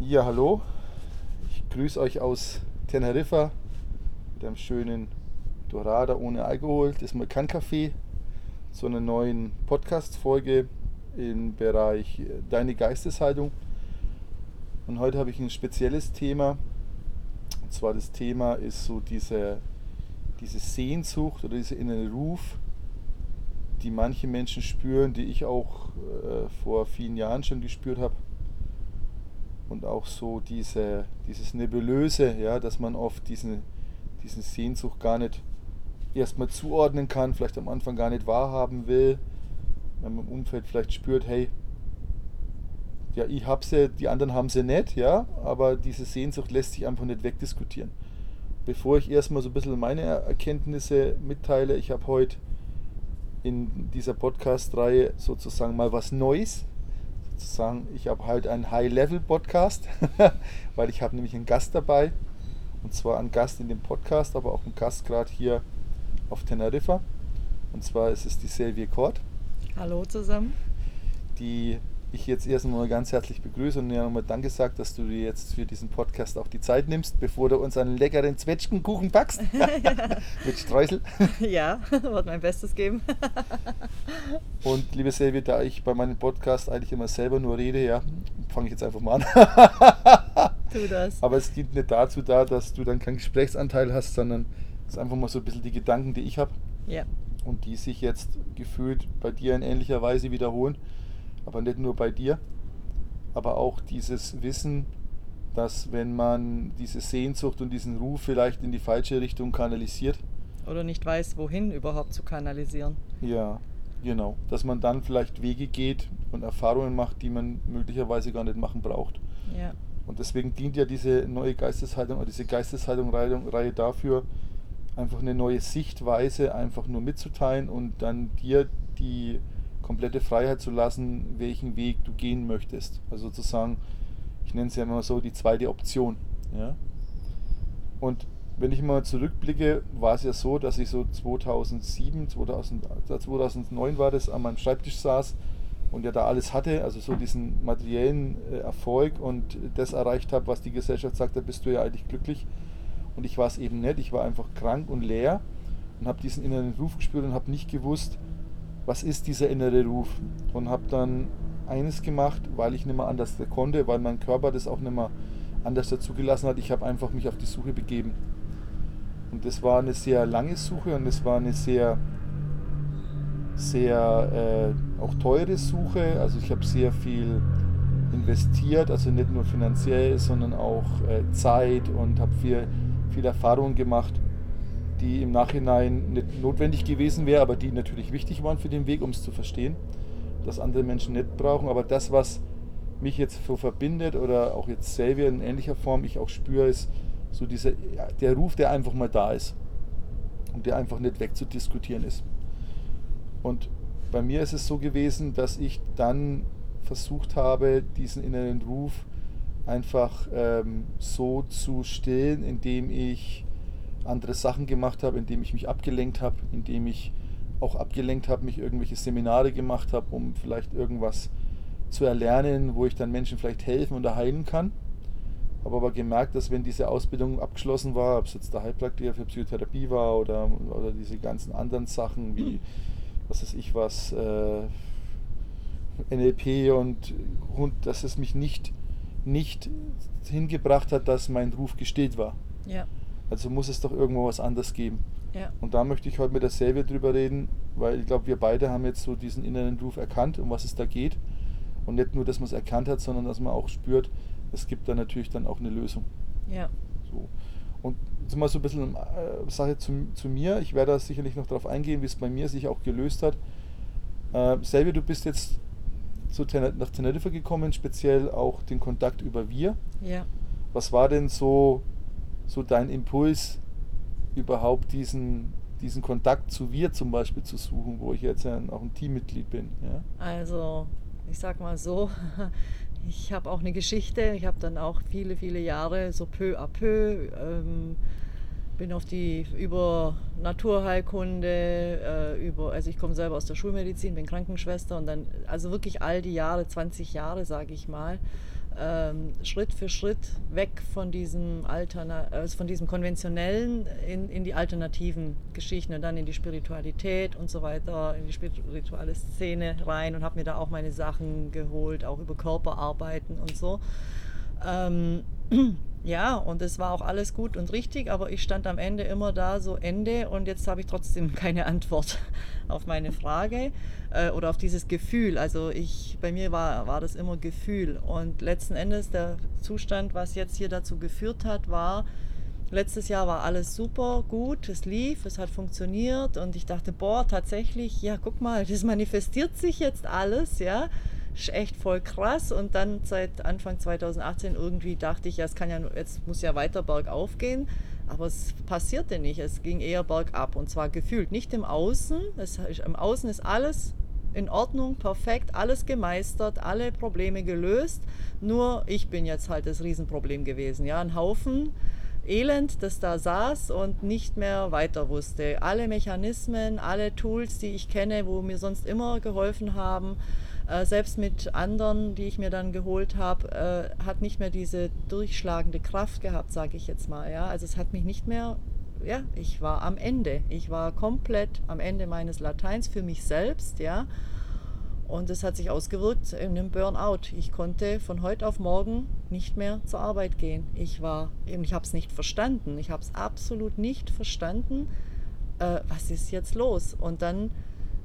Ja, hallo. Ich grüße euch aus Teneriffa mit einem schönen Dorada ohne Alkohol, das Malkan-Café, zu einer neuen Podcast-Folge im Bereich Deine Geisteshaltung. Und heute habe ich ein spezielles Thema. Und zwar das Thema ist so diese, diese Sehnsucht oder dieser innere Ruf, die manche Menschen spüren, die ich auch äh, vor vielen Jahren schon gespürt habe. Und auch so diese, dieses Nebulöse, ja, dass man oft diesen, diesen Sehnsucht gar nicht erstmal zuordnen kann, vielleicht am Anfang gar nicht wahrhaben will, wenn man im Umfeld vielleicht spürt, hey, ja, ich habe sie, die anderen haben sie nicht, ja, aber diese Sehnsucht lässt sich einfach nicht wegdiskutieren. Bevor ich erstmal so ein bisschen meine Erkenntnisse mitteile, ich habe heute in dieser Podcast-Reihe sozusagen mal was Neues. Sozusagen, ich habe halt einen High-Level-Podcast, weil ich habe nämlich einen Gast dabei. Und zwar einen Gast in dem Podcast, aber auch einen Gast gerade hier auf Teneriffa. Und zwar ist es die Selvi Kort. Hallo zusammen. Die ich jetzt erstmal ganz herzlich begrüße und dir nochmal Danke sagt, dass du dir jetzt für diesen Podcast auch die Zeit nimmst, bevor du uns einen leckeren Zwetschgenkuchen backst. Mit Streusel. Ja, wird mein Bestes geben. und liebe Selvi, da ich bei meinem Podcast eigentlich immer selber nur rede, ja, fange ich jetzt einfach mal an. tu das. Aber es dient nicht dazu da, dass du dann keinen Gesprächsanteil hast, sondern es ist einfach mal so ein bisschen die Gedanken, die ich habe. Ja. Und die sich jetzt gefühlt bei dir in ähnlicher Weise wiederholen aber nicht nur bei dir, aber auch dieses Wissen, dass wenn man diese Sehnsucht und diesen Ruf vielleicht in die falsche Richtung kanalisiert. Oder nicht weiß, wohin überhaupt zu kanalisieren. Ja, genau. Dass man dann vielleicht Wege geht und Erfahrungen macht, die man möglicherweise gar nicht machen braucht. Ja. Und deswegen dient ja diese neue Geisteshaltung oder diese Geisteshaltung-Reihe dafür, einfach eine neue Sichtweise einfach nur mitzuteilen und dann dir die komplette Freiheit zu lassen, welchen Weg du gehen möchtest. Also sozusagen, ich nenne es ja immer so, die zweite Option. Ja? Und wenn ich mal zurückblicke, war es ja so, dass ich so 2007, 2000, 2009 war das, an meinem Schreibtisch saß und ja da alles hatte, also so diesen materiellen äh, Erfolg und das erreicht habe, was die Gesellschaft sagt, da bist du ja eigentlich glücklich. Und ich war es eben nicht, ich war einfach krank und leer und habe diesen inneren Ruf gespürt und habe nicht gewusst, was ist dieser innere Ruf? Und habe dann eines gemacht, weil ich nicht mehr anders konnte, weil mein Körper das auch nicht mehr anders dazu gelassen hat. Ich habe einfach mich auf die Suche begeben. Und das war eine sehr lange Suche und es war eine sehr, sehr äh, auch teure Suche. Also ich habe sehr viel investiert, also nicht nur finanziell, sondern auch äh, Zeit und habe viel, viel Erfahrung gemacht die im Nachhinein nicht notwendig gewesen wäre, aber die natürlich wichtig waren für den Weg, um es zu verstehen, dass andere Menschen nicht brauchen. Aber das, was mich jetzt so verbindet oder auch jetzt selber in ähnlicher Form ich auch spüre, ist so dieser, der Ruf, der einfach mal da ist und der einfach nicht wegzudiskutieren ist. Und bei mir ist es so gewesen, dass ich dann versucht habe, diesen inneren Ruf einfach ähm, so zu stillen, indem ich andere Sachen gemacht habe, indem ich mich abgelenkt habe, indem ich auch abgelenkt habe, mich irgendwelche Seminare gemacht habe, um vielleicht irgendwas zu erlernen, wo ich dann Menschen vielleicht helfen oder heilen kann. Habe aber gemerkt, dass wenn diese Ausbildung abgeschlossen war, ob es jetzt der Heilpraktiker für Psychotherapie war oder, oder diese ganzen anderen Sachen wie, was weiß ich was, äh, NLP und, und dass es mich nicht, nicht hingebracht hat, dass mein Ruf gestillt war. Ja. Also muss es doch irgendwo was anderes geben. Ja. Und da möchte ich heute mit der Silvia drüber reden, weil ich glaube, wir beide haben jetzt so diesen inneren Ruf erkannt, um was es da geht. Und nicht nur, dass man es erkannt hat, sondern dass man auch spürt, es gibt da natürlich dann auch eine Lösung. Ja. So. Und jetzt mal so ein bisschen äh, Sache zu, zu mir. Ich werde da sicherlich noch darauf eingehen, wie es bei mir sich auch gelöst hat. Äh, Silvia, du bist jetzt zu Tener nach Teneriffa gekommen, speziell auch den Kontakt über wir. Ja. Was war denn so so dein Impuls, überhaupt diesen, diesen Kontakt zu wir zum Beispiel zu suchen, wo ich jetzt auch ein Teammitglied bin? Ja? Also, ich sag mal so, ich habe auch eine Geschichte. Ich habe dann auch viele, viele Jahre so peu à peu. Ähm, bin auf die über Naturheilkunde, äh, über, also ich komme selber aus der Schulmedizin, bin Krankenschwester und dann, also wirklich all die Jahre, 20 Jahre sage ich mal, ähm, Schritt für Schritt weg von diesem, Alterna also von diesem konventionellen in, in die alternativen Geschichten und dann in die Spiritualität und so weiter, in die spirituelle Szene rein und habe mir da auch meine Sachen geholt, auch über Körperarbeiten und so. Ähm, ja, und es war auch alles gut und richtig, aber ich stand am Ende immer da, so Ende, und jetzt habe ich trotzdem keine Antwort auf meine Frage äh, oder auf dieses Gefühl. Also ich, bei mir war, war das immer Gefühl. Und letzten Endes der Zustand, was jetzt hier dazu geführt hat, war, letztes Jahr war alles super gut, es lief, es hat funktioniert und ich dachte, boah, tatsächlich, ja, guck mal, das manifestiert sich jetzt alles, ja ist echt voll krass. Und dann seit Anfang 2018 irgendwie dachte ich, ja, es kann ja, jetzt muss ja weiter bergauf gehen. Aber es passierte nicht. Es ging eher bergab und zwar gefühlt. Nicht im Außen. Es, Im Außen ist alles in Ordnung, perfekt, alles gemeistert, alle Probleme gelöst. Nur ich bin jetzt halt das Riesenproblem gewesen. Ja, ein Haufen Elend, das da saß und nicht mehr weiter wusste. Alle Mechanismen, alle Tools, die ich kenne, wo mir sonst immer geholfen haben, äh, selbst mit anderen, die ich mir dann geholt habe, äh, hat nicht mehr diese durchschlagende Kraft gehabt, sage ich jetzt mal. Ja? Also es hat mich nicht mehr, ja, ich war am Ende. Ich war komplett am Ende meines Lateins für mich selbst, ja. Und es hat sich ausgewirkt in einem Burnout. Ich konnte von heute auf morgen nicht mehr zur Arbeit gehen. Ich war, ich habe es nicht verstanden. Ich habe es absolut nicht verstanden. Äh, was ist jetzt los? Und dann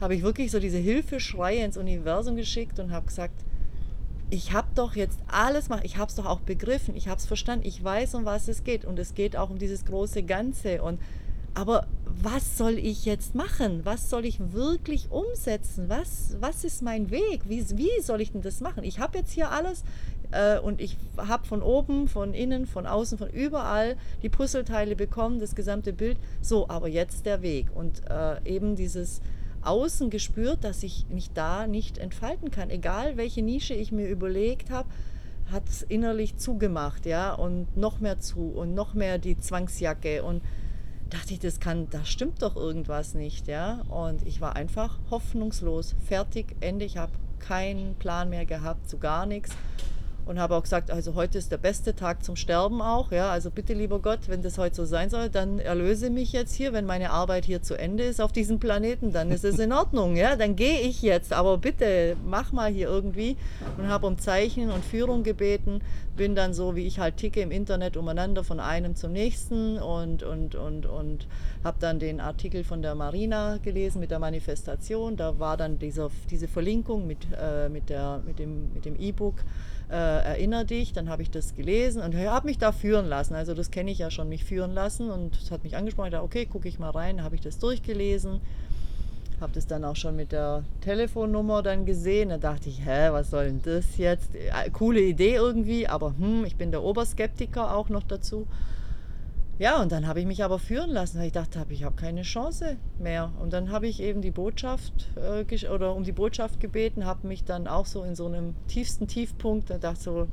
habe ich wirklich so diese Hilfeschreie ins Universum geschickt und habe gesagt, ich habe doch jetzt alles gemacht, ich habe es doch auch begriffen, ich habe es verstanden, ich weiß, um was es geht und es geht auch um dieses große Ganze. Und aber was soll ich jetzt machen? Was soll ich wirklich umsetzen? Was, was ist mein Weg? Wie, wie soll ich denn das machen? Ich habe jetzt hier alles äh, und ich habe von oben, von innen, von außen, von überall die Puzzleteile bekommen, das gesamte Bild. So, aber jetzt der Weg und äh, eben dieses außen gespürt, dass ich mich da nicht entfalten kann. Egal welche Nische ich mir überlegt habe, hat es innerlich zugemacht, ja, und noch mehr zu und noch mehr die Zwangsjacke und dachte ich, das kann, da stimmt doch irgendwas nicht, ja. Und ich war einfach hoffnungslos, fertig, Ende. Ich habe keinen Plan mehr gehabt, zu gar nichts und habe auch gesagt, also heute ist der beste Tag zum Sterben auch. Ja, also bitte, lieber Gott, wenn das heute so sein soll, dann erlöse mich jetzt hier. Wenn meine Arbeit hier zu Ende ist auf diesem Planeten, dann ist es in Ordnung. Ja, dann gehe ich jetzt. Aber bitte mach mal hier irgendwie. Und habe um Zeichen und Führung gebeten. Bin dann so, wie ich halt ticke im Internet umeinander von einem zum nächsten und, und, und, und habe dann den Artikel von der Marina gelesen mit der Manifestation. Da war dann dieser, diese Verlinkung mit, äh, mit, der, mit dem mit dem E-Book äh, erinner dich, dann habe ich das gelesen und habe mich da führen lassen. Also das kenne ich ja schon, mich führen lassen und es hat mich angesprochen. Ich dachte, okay, gucke ich mal rein, habe ich das durchgelesen, habe das dann auch schon mit der Telefonnummer dann gesehen. Da dachte ich, hä, was soll denn das jetzt? Äh, coole Idee irgendwie, aber hm, ich bin der Oberskeptiker auch noch dazu. Ja, und dann habe ich mich aber führen lassen, weil ich dachte, ich habe keine Chance mehr. Und dann habe ich eben die Botschaft äh, oder um die Botschaft gebeten, habe mich dann auch so in so einem tiefsten Tiefpunkt, da dachte so,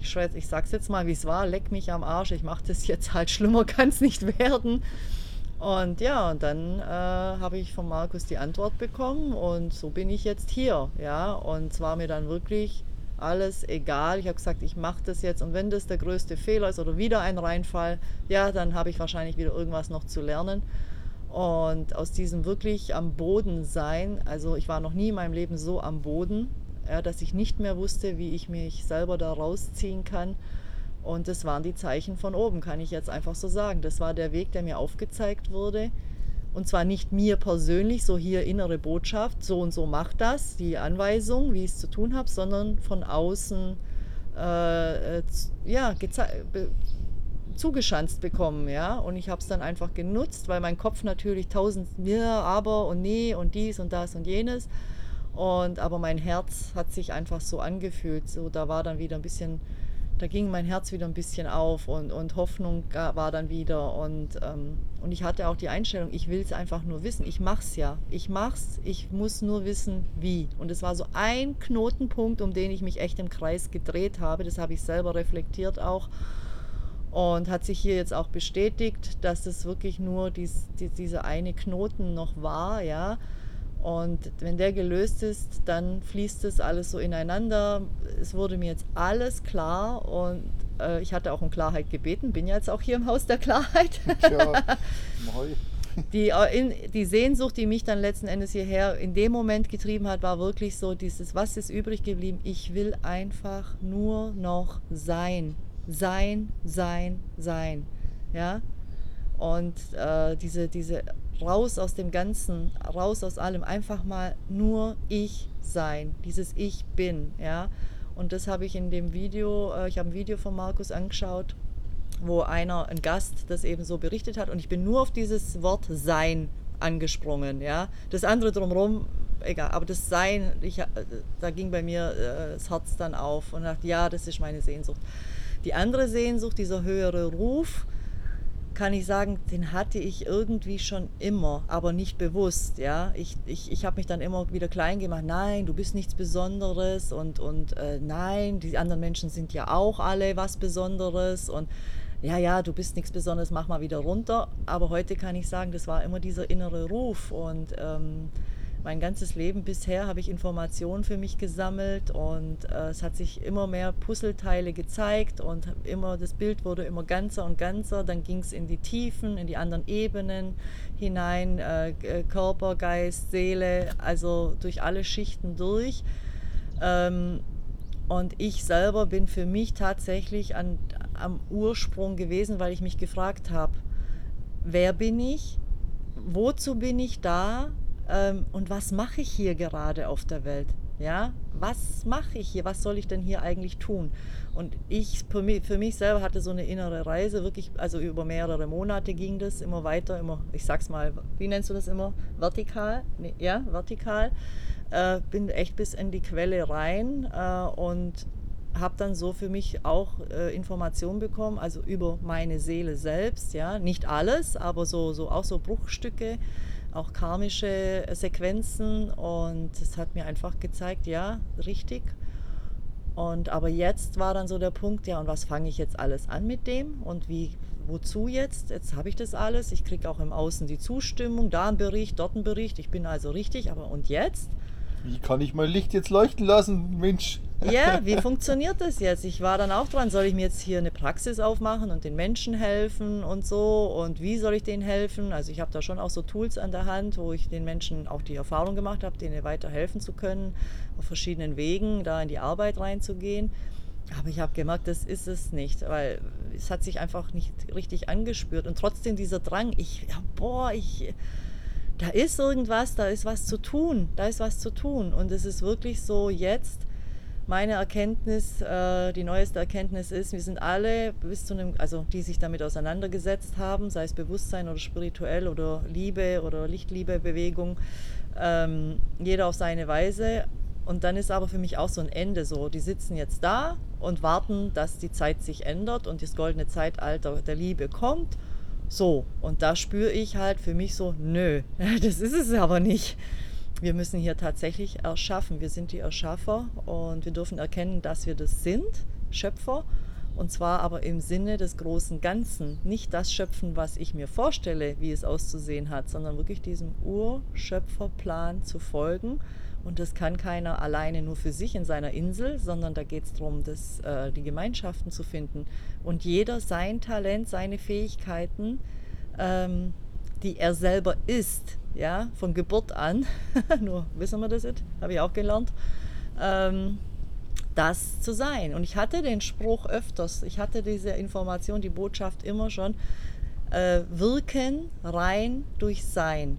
ich, ich sag's jetzt mal, wie es war, leck mich am Arsch, ich mache das jetzt halt, schlimmer kann es nicht werden. Und ja, und dann äh, habe ich von Markus die Antwort bekommen und so bin ich jetzt hier, ja. Und zwar mir dann wirklich alles egal. Ich habe gesagt, ich mache das jetzt und wenn das der größte Fehler ist oder wieder ein Reinfall, ja, dann habe ich wahrscheinlich wieder irgendwas noch zu lernen. Und aus diesem wirklich am Boden sein, also ich war noch nie in meinem Leben so am Boden, ja, dass ich nicht mehr wusste, wie ich mich selber da rausziehen kann. Und das waren die Zeichen von oben, kann ich jetzt einfach so sagen. Das war der Weg, der mir aufgezeigt wurde. Und zwar nicht mir persönlich, so hier innere Botschaft, so und so macht das, die Anweisung, wie ich es zu tun habe, sondern von außen äh, äh ja, zugeschanzt bekommen. Ja? Und ich habe es dann einfach genutzt, weil mein Kopf natürlich tausend ja, aber und nee und dies und das und jenes. Und aber mein Herz hat sich einfach so angefühlt. So, da war dann wieder ein bisschen da ging mein Herz wieder ein bisschen auf und, und Hoffnung war dann wieder. Und, ähm, und ich hatte auch die Einstellung, ich will es einfach nur wissen. Ich mach's ja. Ich mach's, ich muss nur wissen, wie. Und es war so ein Knotenpunkt, um den ich mich echt im Kreis gedreht habe. Das habe ich selber reflektiert auch. Und hat sich hier jetzt auch bestätigt, dass es wirklich nur dies, die, dieser eine Knoten noch war, ja. Und wenn der gelöst ist, dann fließt es alles so ineinander. Es wurde mir jetzt alles klar und äh, ich hatte auch um Klarheit gebeten, bin ja jetzt auch hier im Haus der Klarheit. Ja, moi. Die, äh, die Sehnsucht, die mich dann letzten Endes hierher in dem Moment getrieben hat, war wirklich so dieses, was ist übrig geblieben? Ich will einfach nur noch sein. Sein, sein, sein. Ja? Und äh, diese, diese raus aus dem Ganzen, raus aus allem, einfach mal nur ich sein, dieses Ich bin, ja. Und das habe ich in dem Video, äh, ich habe ein Video von Markus angeschaut, wo einer, ein Gast, das eben so berichtet hat und ich bin nur auf dieses Wort Sein angesprungen, ja. Das andere drumherum, egal, aber das Sein, ich, äh, da ging bei mir äh, das Herz dann auf und dachte, ja, das ist meine Sehnsucht. Die andere Sehnsucht, dieser höhere Ruf, kann ich sagen, den hatte ich irgendwie schon immer, aber nicht bewusst. Ja? Ich, ich, ich habe mich dann immer wieder klein gemacht, nein, du bist nichts Besonderes und, und äh, nein, die anderen Menschen sind ja auch alle was Besonderes und ja, ja, du bist nichts Besonderes, mach mal wieder runter. Aber heute kann ich sagen, das war immer dieser innere Ruf und ähm, mein ganzes Leben bisher habe ich Informationen für mich gesammelt und äh, es hat sich immer mehr Puzzleteile gezeigt und immer das Bild wurde immer ganzer und ganzer. Dann ging es in die Tiefen, in die anderen Ebenen hinein, äh, Körper, Geist, Seele, also durch alle Schichten durch. Ähm, und ich selber bin für mich tatsächlich an, am Ursprung gewesen, weil ich mich gefragt habe, wer bin ich? Wozu bin ich da? Ähm, und was mache ich hier gerade auf der Welt? Ja, was mache ich hier? Was soll ich denn hier eigentlich tun? Und ich für mich, für mich selber hatte so eine innere Reise, wirklich, also über mehrere Monate ging das immer weiter, immer, ich sag's mal, wie nennst du das immer? Vertikal? Nee, ja, vertikal. Äh, bin echt bis in die Quelle rein äh, und habe dann so für mich auch äh, Informationen bekommen, also über meine Seele selbst, ja, nicht alles, aber so, so auch so Bruchstücke auch karmische Sequenzen und es hat mir einfach gezeigt, ja, richtig. Und aber jetzt war dann so der Punkt, ja, und was fange ich jetzt alles an mit dem und wie, wozu jetzt? Jetzt habe ich das alles, ich kriege auch im Außen die Zustimmung, da ein Bericht, dort ein Bericht, ich bin also richtig, aber und jetzt? Wie kann ich mein Licht jetzt leuchten lassen, Mensch? Ja, wie funktioniert das jetzt? Ich war dann auch dran, soll ich mir jetzt hier eine Praxis aufmachen und den Menschen helfen und so? Und wie soll ich denen helfen? Also ich habe da schon auch so Tools an der Hand, wo ich den Menschen auch die Erfahrung gemacht habe, denen weiter helfen zu können, auf verschiedenen Wegen da in die Arbeit reinzugehen. Aber ich habe gemerkt, das ist es nicht, weil es hat sich einfach nicht richtig angespürt. Und trotzdem dieser Drang, ich, ja, boah, ich, da ist irgendwas, da ist was zu tun, da ist was zu tun. Und es ist wirklich so jetzt, meine Erkenntnis, äh, die neueste Erkenntnis ist, wir sind alle bis zu einem, also die sich damit auseinandergesetzt haben, sei es Bewusstsein oder spirituell oder Liebe oder Lichtliebe-Bewegung, ähm, jeder auf seine Weise. Und dann ist aber für mich auch so ein Ende so. Die sitzen jetzt da und warten, dass die Zeit sich ändert und das goldene Zeitalter der Liebe kommt. So, und da spüre ich halt für mich so, nö, das ist es aber nicht wir müssen hier tatsächlich erschaffen. Wir sind die Erschaffer und wir dürfen erkennen, dass wir das sind, Schöpfer. Und zwar aber im Sinne des großen Ganzen. Nicht das Schöpfen, was ich mir vorstelle, wie es auszusehen hat, sondern wirklich diesem Urschöpferplan zu folgen. Und das kann keiner alleine nur für sich in seiner Insel, sondern da geht es darum, das, äh, die Gemeinschaften zu finden. Und jeder sein Talent, seine Fähigkeiten, ähm, die er selber ist, ja, von Geburt an, nur wissen wir das nicht, habe ich auch gelernt, ähm, das zu sein. Und ich hatte den Spruch öfters, ich hatte diese Information, die Botschaft immer schon, äh, wirken rein durch Sein.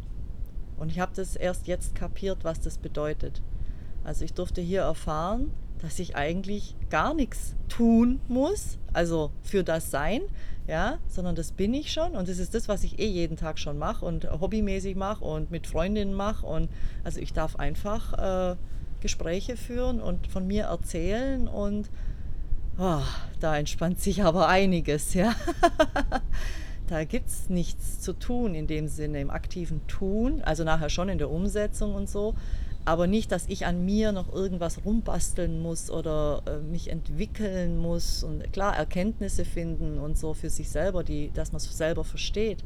Und ich habe das erst jetzt kapiert, was das bedeutet. Also ich durfte hier erfahren, dass ich eigentlich gar nichts tun muss, also für das Sein, ja, sondern das bin ich schon und das ist das, was ich eh jeden Tag schon mache und hobbymäßig mache und mit Freundinnen mache und also ich darf einfach äh, Gespräche führen und von mir erzählen und oh, da entspannt sich aber einiges, ja. da gibt es nichts zu tun in dem Sinne, im aktiven Tun, also nachher schon in der Umsetzung und so, aber nicht, dass ich an mir noch irgendwas rumbasteln muss oder äh, mich entwickeln muss und klar Erkenntnisse finden und so für sich selber, die, dass man es selber versteht.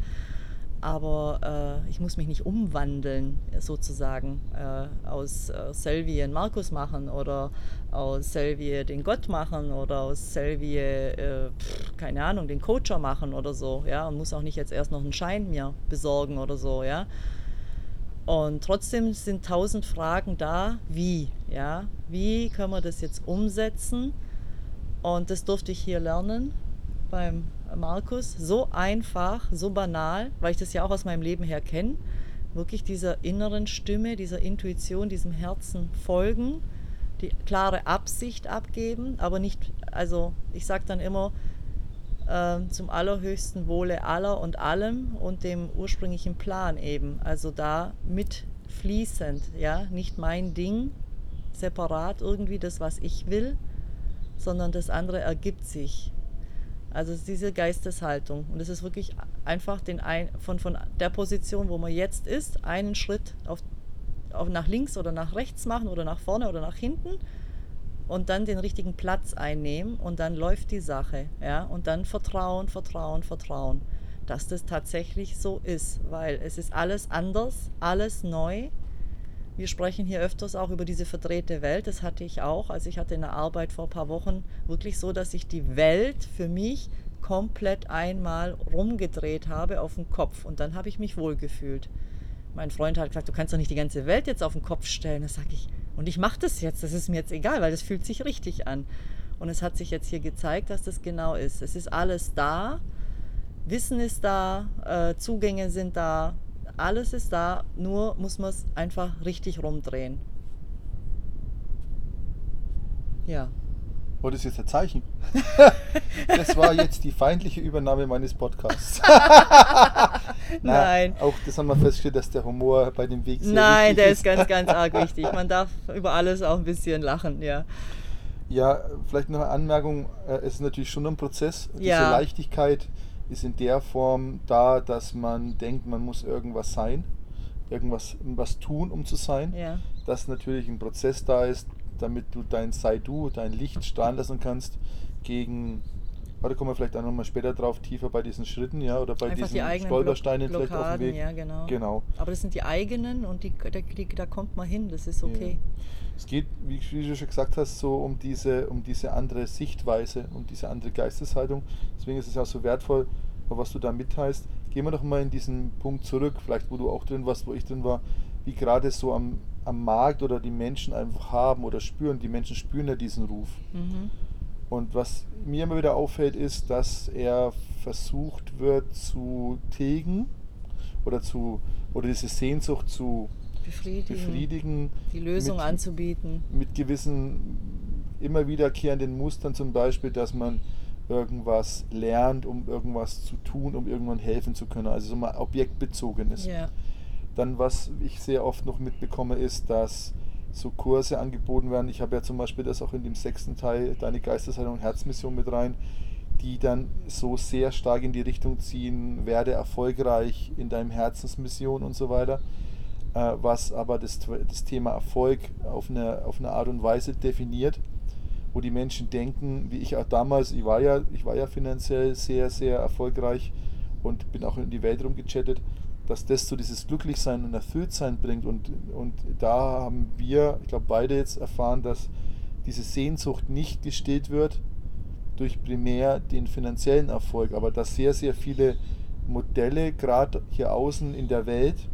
aber äh, ich muss mich nicht umwandeln, sozusagen, äh, aus äh, Selvi einen Markus machen oder aus Selvi den Gott machen oder aus Selvi, äh, pff, keine Ahnung, den Coacher machen oder so, ja, und muss auch nicht jetzt erst noch einen Schein mir besorgen oder so, ja. Und trotzdem sind tausend Fragen da, wie, ja, wie können wir das jetzt umsetzen? Und das durfte ich hier lernen beim Markus. So einfach, so banal, weil ich das ja auch aus meinem Leben her kenne. Wirklich dieser inneren Stimme, dieser Intuition, diesem Herzen folgen, die klare Absicht abgeben, aber nicht, also ich sage dann immer, äh, zum allerhöchsten Wohle aller und allem und dem ursprünglichen Plan eben. Also da mitfließend, ja, nicht mein Ding, separat irgendwie das, was ich will, sondern das andere ergibt sich. Also diese Geisteshaltung. Und es ist wirklich einfach den ein, von, von der Position, wo man jetzt ist, einen Schritt auf, auf nach links oder nach rechts machen oder nach vorne oder nach hinten und dann den richtigen Platz einnehmen und dann läuft die Sache. Ja? Und dann Vertrauen, Vertrauen, Vertrauen, dass das tatsächlich so ist, weil es ist alles anders, alles neu wir sprechen hier öfters auch über diese verdrehte Welt. Das hatte ich auch. Also ich hatte in der Arbeit vor ein paar Wochen wirklich so, dass ich die Welt für mich komplett einmal rumgedreht habe auf den Kopf. Und dann habe ich mich wohlgefühlt. Mein Freund hat gesagt, du kannst doch nicht die ganze Welt jetzt auf den Kopf stellen. Das sage ich. Und ich mache das jetzt. Das ist mir jetzt egal, weil das fühlt sich richtig an. Und es hat sich jetzt hier gezeigt, dass das genau ist. Es ist alles da. Wissen ist da, äh, Zugänge sind da, alles ist da, nur muss man es einfach richtig rumdrehen. Ja. War das jetzt ein Zeichen? das war jetzt die feindliche Übernahme meines Podcasts. Nein. Auch das haben wir festgestellt, dass der Humor bei dem Weg sehr Nein, der ist. ist ganz, ganz arg wichtig. Man darf über alles auch ein bisschen lachen, ja. Ja, vielleicht noch eine Anmerkung. Äh, es ist natürlich schon ein Prozess. Diese Ja. Leichtigkeit ist in der Form da, dass man denkt, man muss irgendwas sein, irgendwas was tun, um zu sein. ja. Dass natürlich ein Prozess da ist, damit du dein Sei Du, dein Licht strahlen lassen kannst gegen, da kommen wir vielleicht auch nochmal später drauf, tiefer bei diesen Schritten, ja, oder bei Einfach diesen die Stolpersteinen Block- vielleicht auf dem Weg. ja, genau. Genau. Aber das sind die eigenen und die, da, die, da kommt man hin, das ist okay. Es geht, wie, wie du schon gesagt hast, so um diese, um diese andere Sichtweise, um diese andere Geisteshaltung. Deswegen ist es auch so wertvoll, was du da mitteilst. Gehen wir doch mal in diesen Punkt zurück, vielleicht wo du auch drin warst, wo ich drin war, wie gerade so am, am Markt oder die Menschen einfach haben oder spüren. Die Menschen spüren ja diesen Ruf. Mhm. Und was mir immer wieder auffällt, ist, dass er versucht wird zu tilgen oder, zu, oder diese Sehnsucht zu Befriedigen, befriedigen. die Lösung mit- anzubieten. mit gewissen immer wiederkehrenden Mustern, zum Beispiel, dass man irgendwas lernt, um irgendwas zu tun, um irgendwann helfen zu können. Also so mal objektbezogen ist. Ja. Dann, was ich sehr oft noch mitbekomme, ist, dass so Kurse angeboten werden. Ich habe ja zum Beispiel das auch in dem sechsten Teil, deine Geisteshaltung Herzmission mit rein, die dann so sehr stark in die Richtung ziehen, werde erfolgreich in deinem Herzensmission und so weiter. Äh, was aber das, das Thema Erfolg auf eine, auf eine Art und Weise definiert, wo die Menschen denken, wie ich auch damals, ich war ja, ich war ja finanziell sehr, sehr erfolgreich und bin auch in die Welt rumgechattet, dass das so dieses Glücklichsein und Erfülltsein bringt. Und, und da haben wir, ich glaube, beide jetzt erfahren, dass diese Sehnsucht nicht gestillt wird durch primär den finanziellen Erfolg, aber dass sehr, sehr viele Modelle, gerade hier außen in der Welt,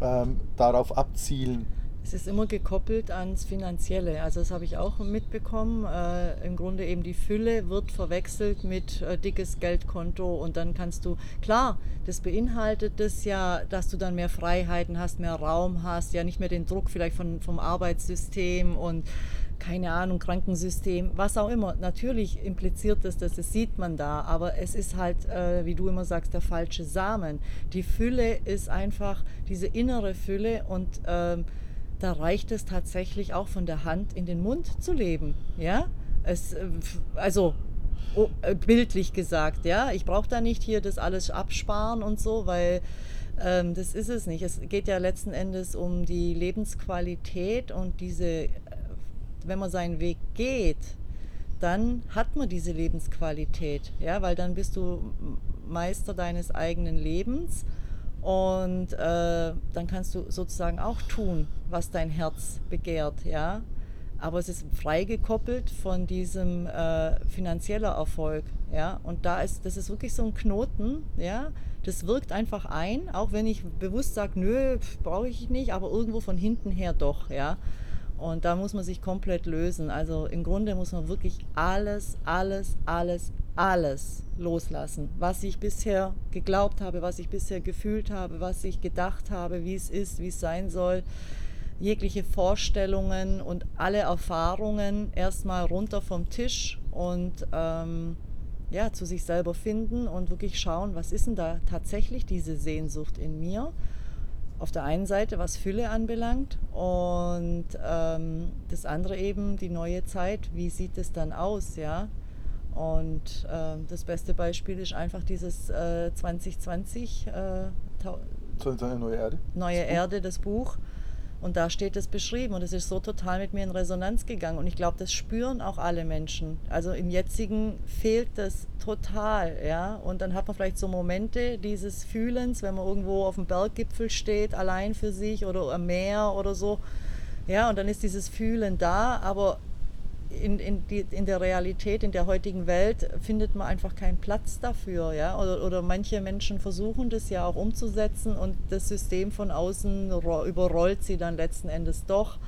ähm, darauf abzielen. Es ist immer gekoppelt ans Finanzielle. Also das habe ich auch mitbekommen. Äh, Im Grunde eben die Fülle wird verwechselt mit äh, dickes Geldkonto und dann kannst du, klar, das beinhaltet das ja, dass du dann mehr Freiheiten hast, mehr Raum hast, ja nicht mehr den Druck vielleicht von, vom Arbeitssystem und keine Ahnung, Krankensystem, was auch immer. Natürlich impliziert das, das, das sieht man da, aber es ist halt, äh, wie du immer sagst, der falsche Samen. Die Fülle ist einfach diese innere Fülle und ähm, da reicht es tatsächlich auch von der Hand in den Mund zu leben. Ja, es, äh, also oh, bildlich gesagt, ja, ich brauche da nicht hier das alles absparen und so, weil ähm, das ist es nicht. Es geht ja letzten Endes um die Lebensqualität und diese, äh, wenn man seinen Weg geht, dann hat man diese Lebensqualität, ja, weil dann bist du Meister deines eigenen Lebens und äh, dann kannst du sozusagen auch tun, was dein Herz begehrt, ja. Aber es ist freigekoppelt von diesem äh, finanzieller Erfolg, ja. Und da ist, das ist wirklich so ein Knoten, ja. Das wirkt einfach ein, auch wenn ich bewusst sage, nö, brauche ich nicht, aber irgendwo von hinten her doch, ja. Und da muss man sich komplett lösen. Also im Grunde muss man wirklich alles, alles, alles, alles loslassen, was ich bisher geglaubt habe, was ich bisher gefühlt habe, was ich gedacht habe, wie es ist, wie es sein soll. Jegliche Vorstellungen und alle Erfahrungen erstmal runter vom Tisch und ähm, ja, zu sich selber finden und wirklich schauen, was ist denn da tatsächlich diese Sehnsucht in mir auf der einen Seite, was Fülle anbelangt und ähm, das andere eben die neue Zeit, wie sieht es dann aus, ja? Und äh, das beste Beispiel ist einfach dieses äh, 2020 äh, Neue Erde. Neue das Erde, das Buch. Und da steht es beschrieben und es ist so total mit mir in Resonanz gegangen. Und ich glaube, das spüren auch alle Menschen. Also im jetzigen fehlt das total, ja. Und dann hat man vielleicht so Momente dieses Fühlens, wenn man irgendwo auf dem Berggipfel steht, allein für sich oder am Meer oder so. Ja, und dann ist dieses Fühlen da, aber in, in, die, in der Realität, in der heutigen Welt findet man einfach keinen Platz dafür. Ja? Oder, oder manche Menschen versuchen das ja auch umzusetzen und das System von außen überrollt sie dann letzten Endes doch.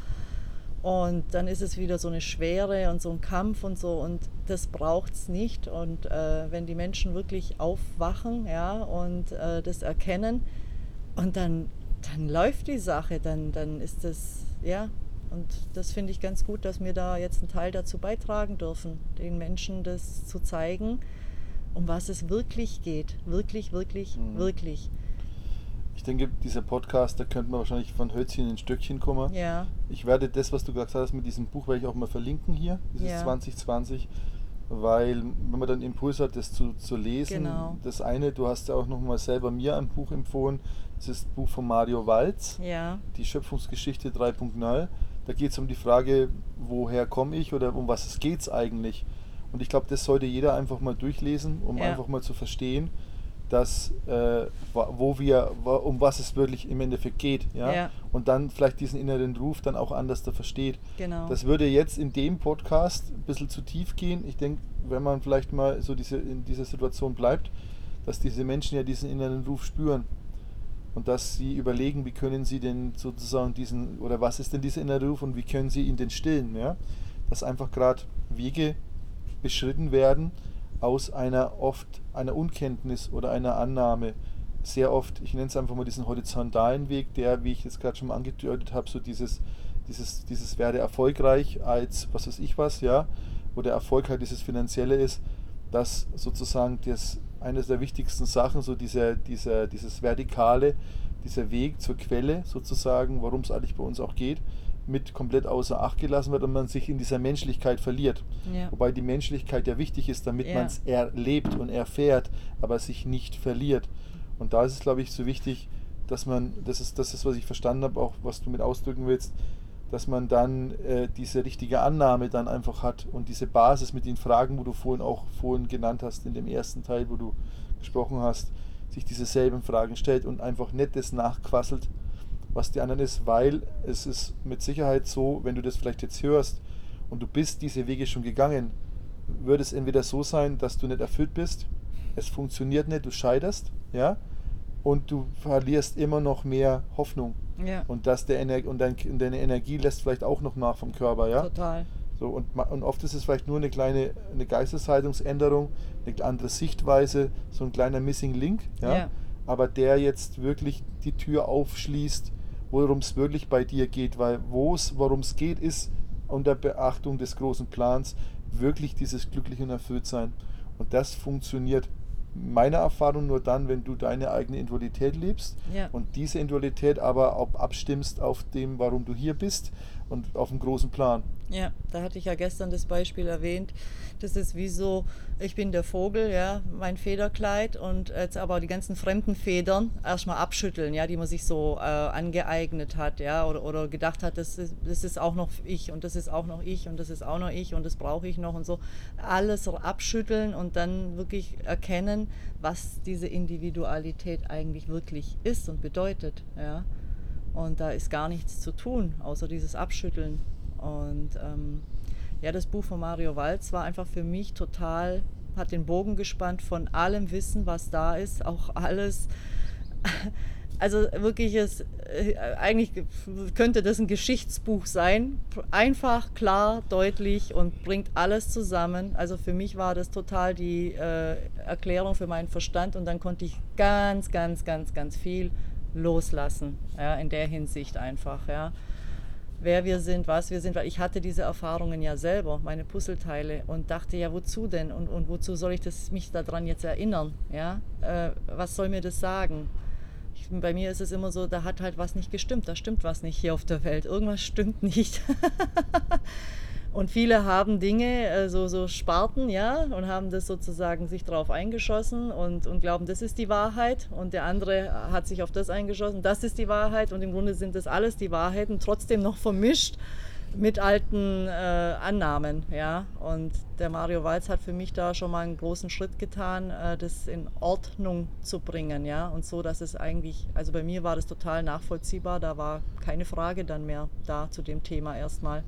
Und dann ist es wieder so eine Schwere und so ein Kampf und so. Und das braucht es nicht. Und äh, wenn die Menschen wirklich aufwachen ja, und äh, das erkennen, und dann, dann läuft die Sache, dann, dann ist das, ja, und das finde ich ganz gut, dass wir da jetzt einen Teil dazu beitragen dürfen, den Menschen das zu zeigen, um was es wirklich geht. Wirklich, wirklich, mhm. wirklich. Ich denke, dieser Podcast, da könnte man wahrscheinlich von Hölzchen in ein Stückchen kommen. Ja. Ich werde das, was du gesagt hast, mit diesem Buch werde ich auch mal verlinken hier, dieses ja. 2020, weil wenn man dann Impuls hat, das zu, zu lesen, genau. das eine, du hast ja auch noch mal selber mir ein Buch empfohlen, das ist das Buch von Mario Walz, ja. die Schöpfungsgeschichte 3.0 da geht es um die Frage, woher komme ich oder um was geht es eigentlich. Und ich glaube, das sollte jeder einfach mal durchlesen, um ja. einfach mal zu verstehen, dass äh, wo wir, um was es wirklich im Endeffekt geht, ja? ja? Und dann vielleicht diesen inneren Ruf dann auch anders da versteht. Genau. Das würde jetzt in dem Podcast ein bisschen zu tief gehen. Ich denke, wenn man vielleicht mal so diese, in dieser Situation bleibt, dass diese Menschen ja diesen inneren Ruf spüren und dass sie überlegen, wie können sie denn sozusagen diesen, oder was ist denn dieser innere Ruf und wie können sie ihn denn stillen, ja? Dass einfach gerade Wege beschritten werden aus einer oft einer Unkenntnis oder einer Annahme. Sehr oft, ich nenne es einfach mal diesen horizontalen Weg, der, wie ich jetzt gerade schon mal angedeutet habe, so dieses, dieses, dieses werde erfolgreich als was weiß ich was, ja, wo der Erfolg halt dieses Finanzielle ist, dass sozusagen das eines der wichtigsten Sachen, so dieser, dieser, dieses Vertikale, dieser Weg zur Quelle sozusagen, worum es eigentlich bei uns auch geht, mit komplett außer Acht gelassen wird und man sich in dieser Menschlichkeit verliert. Ja. Wobei die Menschlichkeit ja wichtig ist, damit ja. man es erlebt und erfährt, aber sich nicht verliert. Und da ist es, glaube ich, so wichtig, dass man, das ist das, ist, was ich verstanden habe, auch was du mit ausdrücken willst, dass man dann äh, diese richtige Annahme dann einfach hat und diese Basis mit den Fragen, wo du vorhin auch vorhin genannt hast, in dem ersten Teil, wo du gesprochen hast, sich diese selben Fragen stellt und einfach nicht das nachquasselt, was die anderen ist, weil es ist mit Sicherheit so, wenn du das vielleicht jetzt hörst und du bist diese Wege schon gegangen, würde es entweder so sein, dass du nicht erfüllt bist, es funktioniert nicht, du scheiterst, ja, und du verlierst immer noch mehr Hoffnung. Ja. Und, dass der Ener und, dein, und deine Energie lässt vielleicht auch noch nach vom Körper. Ja? Total. So, und, und oft ist es vielleicht nur eine kleine eine Geisteshaltungsänderung, eine andere Sichtweise, so ein kleiner Missing Link. Ja? ja. Aber der jetzt wirklich die Tür aufschließt, worum es wirklich bei dir geht. Weil worum es geht, ist unter Beachtung des großen Plans wirklich dieses glücklich und erfüllt sein. Und das funktioniert meiner Erfahrung nur dann, wenn du deine eigene Individualität lebst ja. und diese Individualität aber auch abstimmst auf dem, warum du hier bist und auf dem großen Plan. Ja, da hatte ich ja gestern das Beispiel erwähnt. Das ist wie so, ich bin der Vogel, ja, mein Federkleid und jetzt aber die ganzen fremden Federn erstmal abschütteln, ja, die man sich so äh, angeeignet hat, ja, oder, oder gedacht hat, das ist, das ist auch noch ich und das ist auch noch ich und das ist auch noch ich und das brauche ich noch und so. Alles abschütteln und dann wirklich erkennen, was diese Individualität eigentlich wirklich ist und bedeutet, ja. Und da ist gar nichts zu tun, außer dieses Abschütteln. Und ähm, ja, das Buch von Mario Walz war einfach für mich total, hat den Bogen gespannt von allem Wissen, was da ist, auch alles. Also wirklich ist, äh, eigentlich könnte das ein Geschichtsbuch sein. Einfach, klar, deutlich und bringt alles zusammen. Also für mich war das total die äh, Erklärung für meinen Verstand und dann konnte ich ganz, ganz, ganz, ganz viel loslassen. Ja, in der Hinsicht einfach. Ja wer wir sind, was wir sind, weil ich hatte diese Erfahrungen ja selber, meine Puzzleteile und dachte ja, wozu denn und, und wozu soll ich das, mich daran jetzt erinnern, ja, äh, was soll mir das sagen? Ich, bei mir ist es immer so, da hat halt was nicht gestimmt, da stimmt was nicht hier auf der Welt, irgendwas stimmt nicht. Und viele haben Dinge, äh, so, Sparten, ja, und haben das sozusagen sich darauf eingeschossen und, und glauben, das ist die Wahrheit. Und der andere hat sich auf das eingeschossen, das ist die Wahrheit. Und im Grunde sind das alles die Wahrheiten, trotzdem noch vermischt mit alten äh, Annahmen, ja. Und der Mario Walz hat für mich da schon mal einen großen Schritt getan, äh, das in Ordnung zu bringen, ja. Und so, dass es eigentlich, also bei mir war das total nachvollziehbar, da war keine Frage dann mehr da zu dem Thema erstmal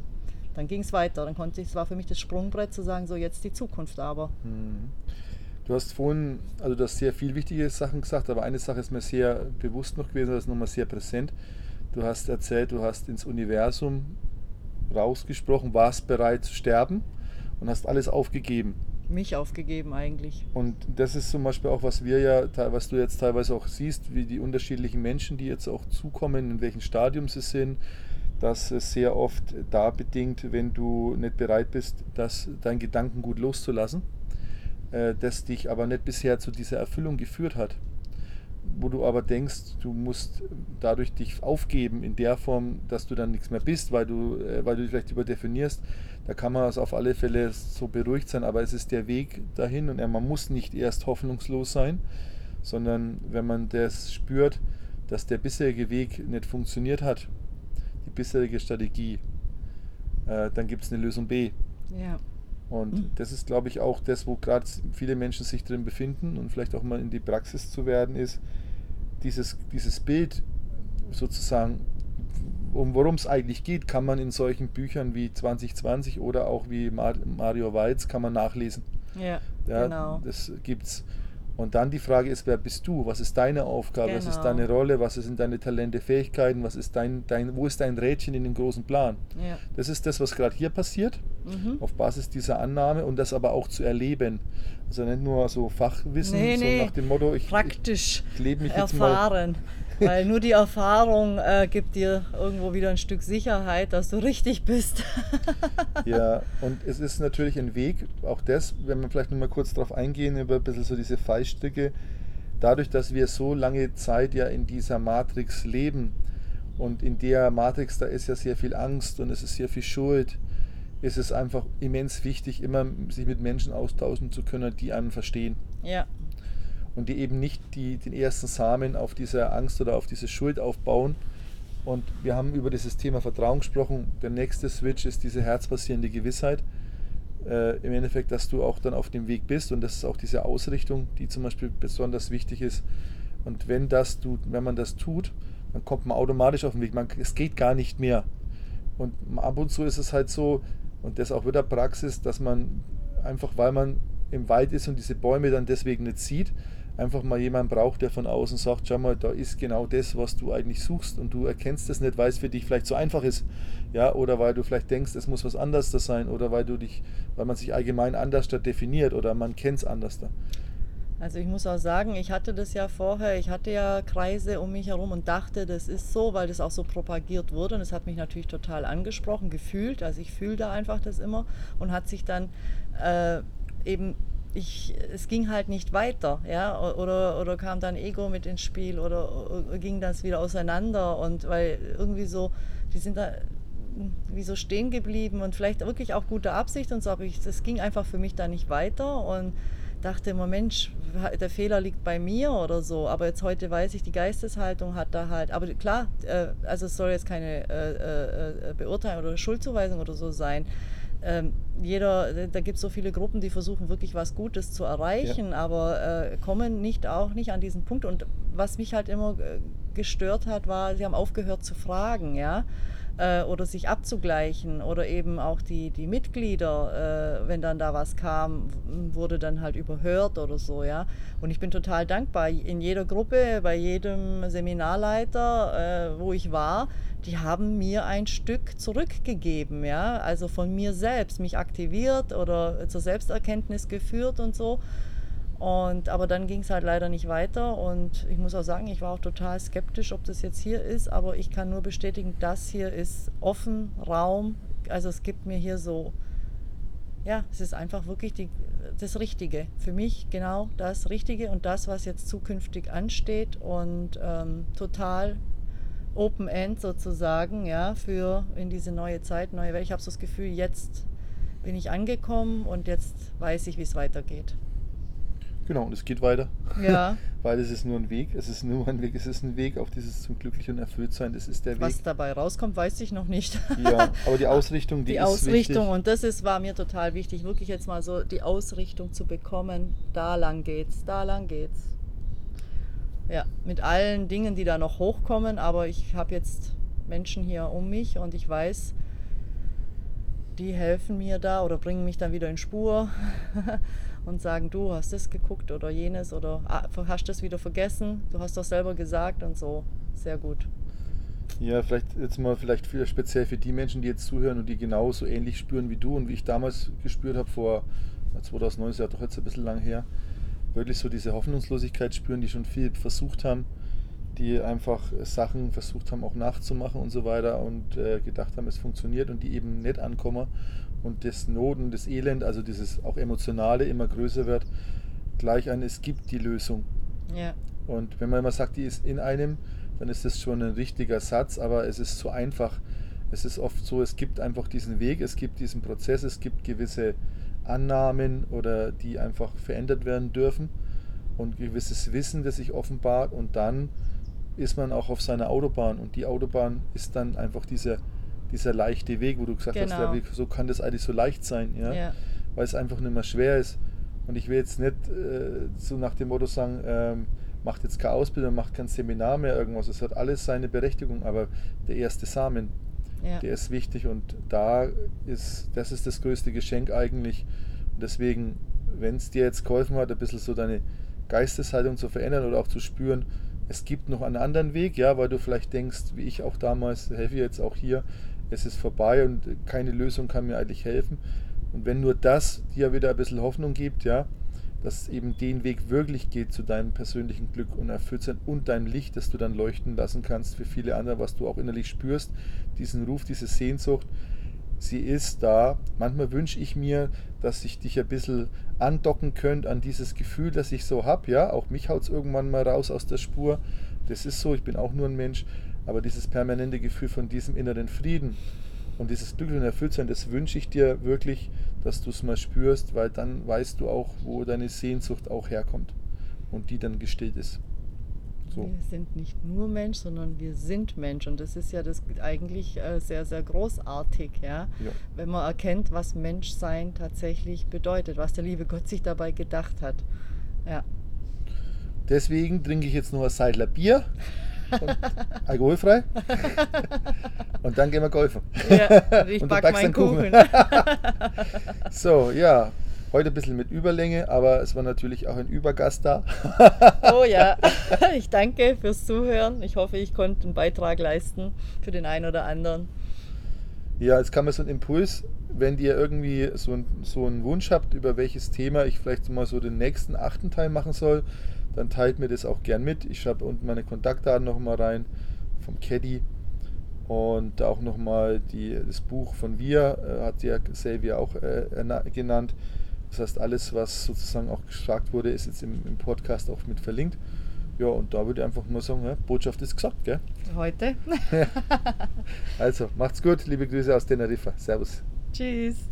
dann ging es weiter. Dann konnte ich, es war für mich das Sprungbrett zu sagen, so jetzt die Zukunft aber. Mhm. Du hast vorhin, also du hast sehr viel wichtige Sachen gesagt, aber eine Sache ist mir sehr bewusst noch gewesen, das ist nochmal sehr präsent. Du hast erzählt, du hast ins Universum rausgesprochen, warst bereit zu sterben und hast alles aufgegeben. Mich aufgegeben eigentlich. Und das ist zum Beispiel auch, was wir ja, was du jetzt teilweise auch siehst, wie die unterschiedlichen Menschen, die jetzt auch zukommen, in welchem Stadium sie sind, dass es sehr oft da bedingt, wenn du nicht bereit bist, das, deinen Gedanken gut loszulassen, äh, das dich aber nicht bisher zu dieser Erfüllung geführt hat. Wo du aber denkst, du musst dadurch dich aufgeben in der Form, dass du dann nichts mehr bist, weil du, äh, weil du dich vielleicht überdefinierst. Da kann man also auf alle Fälle so beruhigt sein, aber es ist der Weg dahin und man muss nicht erst hoffnungslos sein, sondern wenn man das spürt, dass der bisherige Weg nicht funktioniert hat, die bisherige Strategie, äh, dann gibt es eine Lösung B. Ja. Und mhm. das ist, glaube ich, auch das, wo gerade viele Menschen sich drin befinden und vielleicht auch mal in die Praxis zu werden, ist dieses, dieses Bild sozusagen, um worum es eigentlich geht, kann man in solchen Büchern wie 2020 oder auch wie Mario Weiz kann man nachlesen. Ja, ja genau. Das gibt's. Und dann die Frage ist, wer bist du? Was ist deine Aufgabe? Genau. Was ist genau. deine Rolle? Was sind deine Talente, Fähigkeiten? Was ist dein, dein, wo ist dein Rädchen in dem großen Plan? Ja. Das ist das, was gerade hier passiert, mhm. auf Basis dieser Annahme und das aber auch zu erleben. Also nicht nur so Fachwissen, nee, so nee. nach dem Motto, ich, praktisch ich, ich lebe mich erfahren. jetzt mal weil nur die Erfahrung äh, gibt dir irgendwo wieder ein Stück Sicherheit, dass du richtig bist. ja, und es ist natürlich ein Weg, auch das, wenn wir vielleicht nochmal kurz darauf eingehen, über ein bisschen so diese Fallstricke, dadurch, dass wir so lange Zeit ja in dieser Matrix leben und in der Matrix, da ist ja sehr viel Angst und es ist sehr viel Schuld, ist es einfach immens wichtig, immer sich mit Menschen austauschen zu können, die einen verstehen. Ja und die eben nicht die, den ersten Samen auf dieser Angst oder auf diese Schuld aufbauen. Und wir haben über dieses Thema Vertrauen gesprochen. Der nächste Switch ist diese herzbasierende Gewissheit. Äh, Im Endeffekt, dass du auch dann auf dem Weg bist und das ist auch diese Ausrichtung, die zum Beispiel besonders wichtig ist. Und wenn, das du, wenn man das tut, dann kommt man automatisch auf den Weg. Man, es geht gar nicht mehr. Und ab und zu ist es halt so, und das auch wieder Praxis, dass man einfach, weil man im Wald ist und diese Bäume dann deswegen nicht sieht, einfach mal jemand braucht, der von außen sagt, schau mal, da ist genau das, was du eigentlich suchst und du erkennst es nicht, weil es für dich vielleicht so einfach ist, ja, oder weil du vielleicht denkst, es muss was anderes da sein oder weil du dich, weil man sich allgemein anders da definiert oder man kennt es anders da. Also ich muss auch sagen, ich hatte das ja vorher, ich hatte ja Kreise um mich herum und dachte, das ist so, weil das auch so propagiert wurde und es hat mich natürlich total angesprochen, gefühlt, also ich fühle da einfach das immer und hat sich dann äh, eben ich, es ging halt nicht weiter, ja, oder, oder kam dann Ego mit ins Spiel oder ging das wieder auseinander und weil irgendwie so, die sind da, wie so stehen geblieben und vielleicht wirklich auch gute Absicht und so, aber das ging einfach für mich da nicht weiter und dachte immer, Mensch, der Fehler liegt bei mir oder so. Aber jetzt heute weiß ich, die Geisteshaltung hat da halt. Aber klar, äh, also es soll jetzt keine äh, äh, äh Beurteilung oder Schuldzuweisung oder so sein. Ähm, jeder, da gibt es so viele Gruppen, die versuchen wirklich was Gutes zu erreichen, ja. aber äh, kommen nicht auch nicht an diesen Punkt. Und was mich halt immer äh, gestört hat, war, sie haben aufgehört zu fragen, ja äh, oder sich abzugleichen oder eben auch die, die Mitglieder, äh, wenn dann da was kam, wurde dann halt überhört oder so, ja. Und ich bin total dankbar. In jeder Gruppe, bei jedem Seminarleiter, äh, wo ich war, die haben mir ein Stück zurückgegeben, ja, also von mir selbst, mich aktiviert oder zur Selbsterkenntnis geführt und so. Und, aber dann ging es halt leider nicht weiter und ich muss auch sagen, ich war auch total skeptisch, ob das jetzt hier ist, aber ich kann nur bestätigen, das hier ist offen, Raum, also es gibt mir hier so, ja, es ist einfach wirklich die, das Richtige. Für mich genau das Richtige und das, was jetzt zukünftig ansteht und ähm, total Open End sozusagen, ja, für in diese neue Zeit, neue Welt. Ich habe so das Gefühl, jetzt bin ich angekommen und jetzt weiß ich, wie es weitergeht. Genau, und es geht weiter. Ja. Weil es ist nur ein Weg, es ist nur ein Weg, es ist ein Weg auf dieses zum Glücklichen und Erfülltsein, das ist der Weg. Was dabei rauskommt, weiß ich noch nicht. ja, aber die Ausrichtung, die, die ist Ausrichtung, wichtig. und das ist, war mir total wichtig, wirklich jetzt mal so die Ausrichtung zu bekommen, da lang geht's, da lang geht's. Ja, mit allen Dingen, die da noch hochkommen, aber ich habe jetzt Menschen hier um mich und ich weiß, die helfen mir da oder bringen mich dann wieder in Spur. und sagen, du hast das geguckt oder jenes oder ah, hast das wieder vergessen, du hast doch selber gesagt und so. Sehr gut. Ja, vielleicht jetzt mal vielleicht speziell für die Menschen, die jetzt zuhören und die genauso ähnlich spüren wie du und wie ich damals gespürt habe vor 2019, ist ja doch jetzt ein bisschen lang her, wirklich so diese Hoffnungslosigkeit spüren, die schon viel versucht haben, die einfach Sachen versucht haben auch nachzumachen und so weiter und äh, gedacht haben, es funktioniert und die eben nicht ankommen und das Noten, das Elend, also dieses auch Emotionale immer größer wird, gleich an, es gibt die Lösung. Ja. Und wenn man immer sagt, die ist in einem, dann ist das schon ein richtiger Satz, aber es ist zu einfach. Es ist oft so, es gibt einfach diesen Weg, es gibt diesen Prozess, es gibt gewisse Annahmen oder die einfach verändert werden dürfen und gewisses Wissen, das sich offenbart und dann ist man auch auf seiner Autobahn und die Autobahn ist dann einfach dieser dieser leichte Weg, wo du gesagt genau. hast, Weg, so kann das eigentlich so leicht sein, ja? ja. weil es einfach nicht mehr schwer ist. Und ich will jetzt nicht äh, so nach dem Motto sagen, ähm, macht jetzt keine Ausbildung, macht kein Seminar mehr, irgendwas. Es hat alles seine Berechtigung, aber der erste Samen, ja. der ist wichtig und da ist, das ist das größte Geschenk eigentlich. Und deswegen, wenn es dir jetzt geholfen hat, ein bisschen so deine Geisteshaltung zu verändern oder auch zu spüren, es gibt noch einen anderen Weg, ja, weil du vielleicht denkst, wie ich auch damals, helfe jetzt auch hier, es ist vorbei und keine Lösung kann mir eigentlich helfen. Und wenn nur das dir wieder ein bisschen Hoffnung gibt, ja, dass eben den Weg wirklich geht zu deinem persönlichen Glück und Erfülltsein und deinem Licht, das du dann leuchten lassen kannst für viele andere, was du auch innerlich spürst, diesen Ruf, diese Sehnsucht, sie ist da. Manchmal wünsche ich mir, dass ich dich ein bisschen andocken könnt an dieses Gefühl, das ich so habe, ja, auch mich haut es irgendwann mal raus aus der Spur. Das ist so, ich bin auch nur ein Mensch, aber dieses permanente Gefühl von diesem inneren Frieden und dieses Glück und Erfülltsein, das wünsche ich dir wirklich, dass du es mal spürst, weil dann weißt du auch, wo deine Sehnsucht auch herkommt und die dann gestillt ist. So. Wir sind nicht nur Mensch, sondern wir sind Mensch. Und das ist ja das eigentlich äh, sehr, sehr großartig, ja? ja? Wenn man erkennt, was Menschsein tatsächlich bedeutet, was der liebe Gott sich dabei gedacht hat. Ja. Deswegen trinke ich jetzt nur ein Seidler Bier alkoholfrei. und dann gehen wir golfen. Ja, ich backe meinen Kuchen. Kuchen. so, ja. Heute ein bisschen mit Überlänge, aber es war natürlich auch ein Übergast da. oh ja, ich danke fürs Zuhören. Ich hoffe, ich konnte einen Beitrag leisten für den einen oder anderen. Ja, jetzt kam mir so ein Impuls, wenn ihr irgendwie so, ein, so einen Wunsch habt, über welches Thema ich vielleicht mal so den nächsten achten Teil machen soll, dann teilt mir das auch gern mit. Ich schreibe unten meine Kontaktdaten nochmal rein vom Caddy und auch nochmal das Buch von Wir, äh, hat ja Xavier auch äh, genannt. Das heißt, alles, was sozusagen auch gesagt wurde, ist jetzt im, im Podcast auch mit verlinkt. Ja, und da würde ich einfach mal sagen, ja, Botschaft ist gesagt, gell? Heute. Also, macht's gut, liebe Grüße aus Teneriffa. Servus. Tschüss.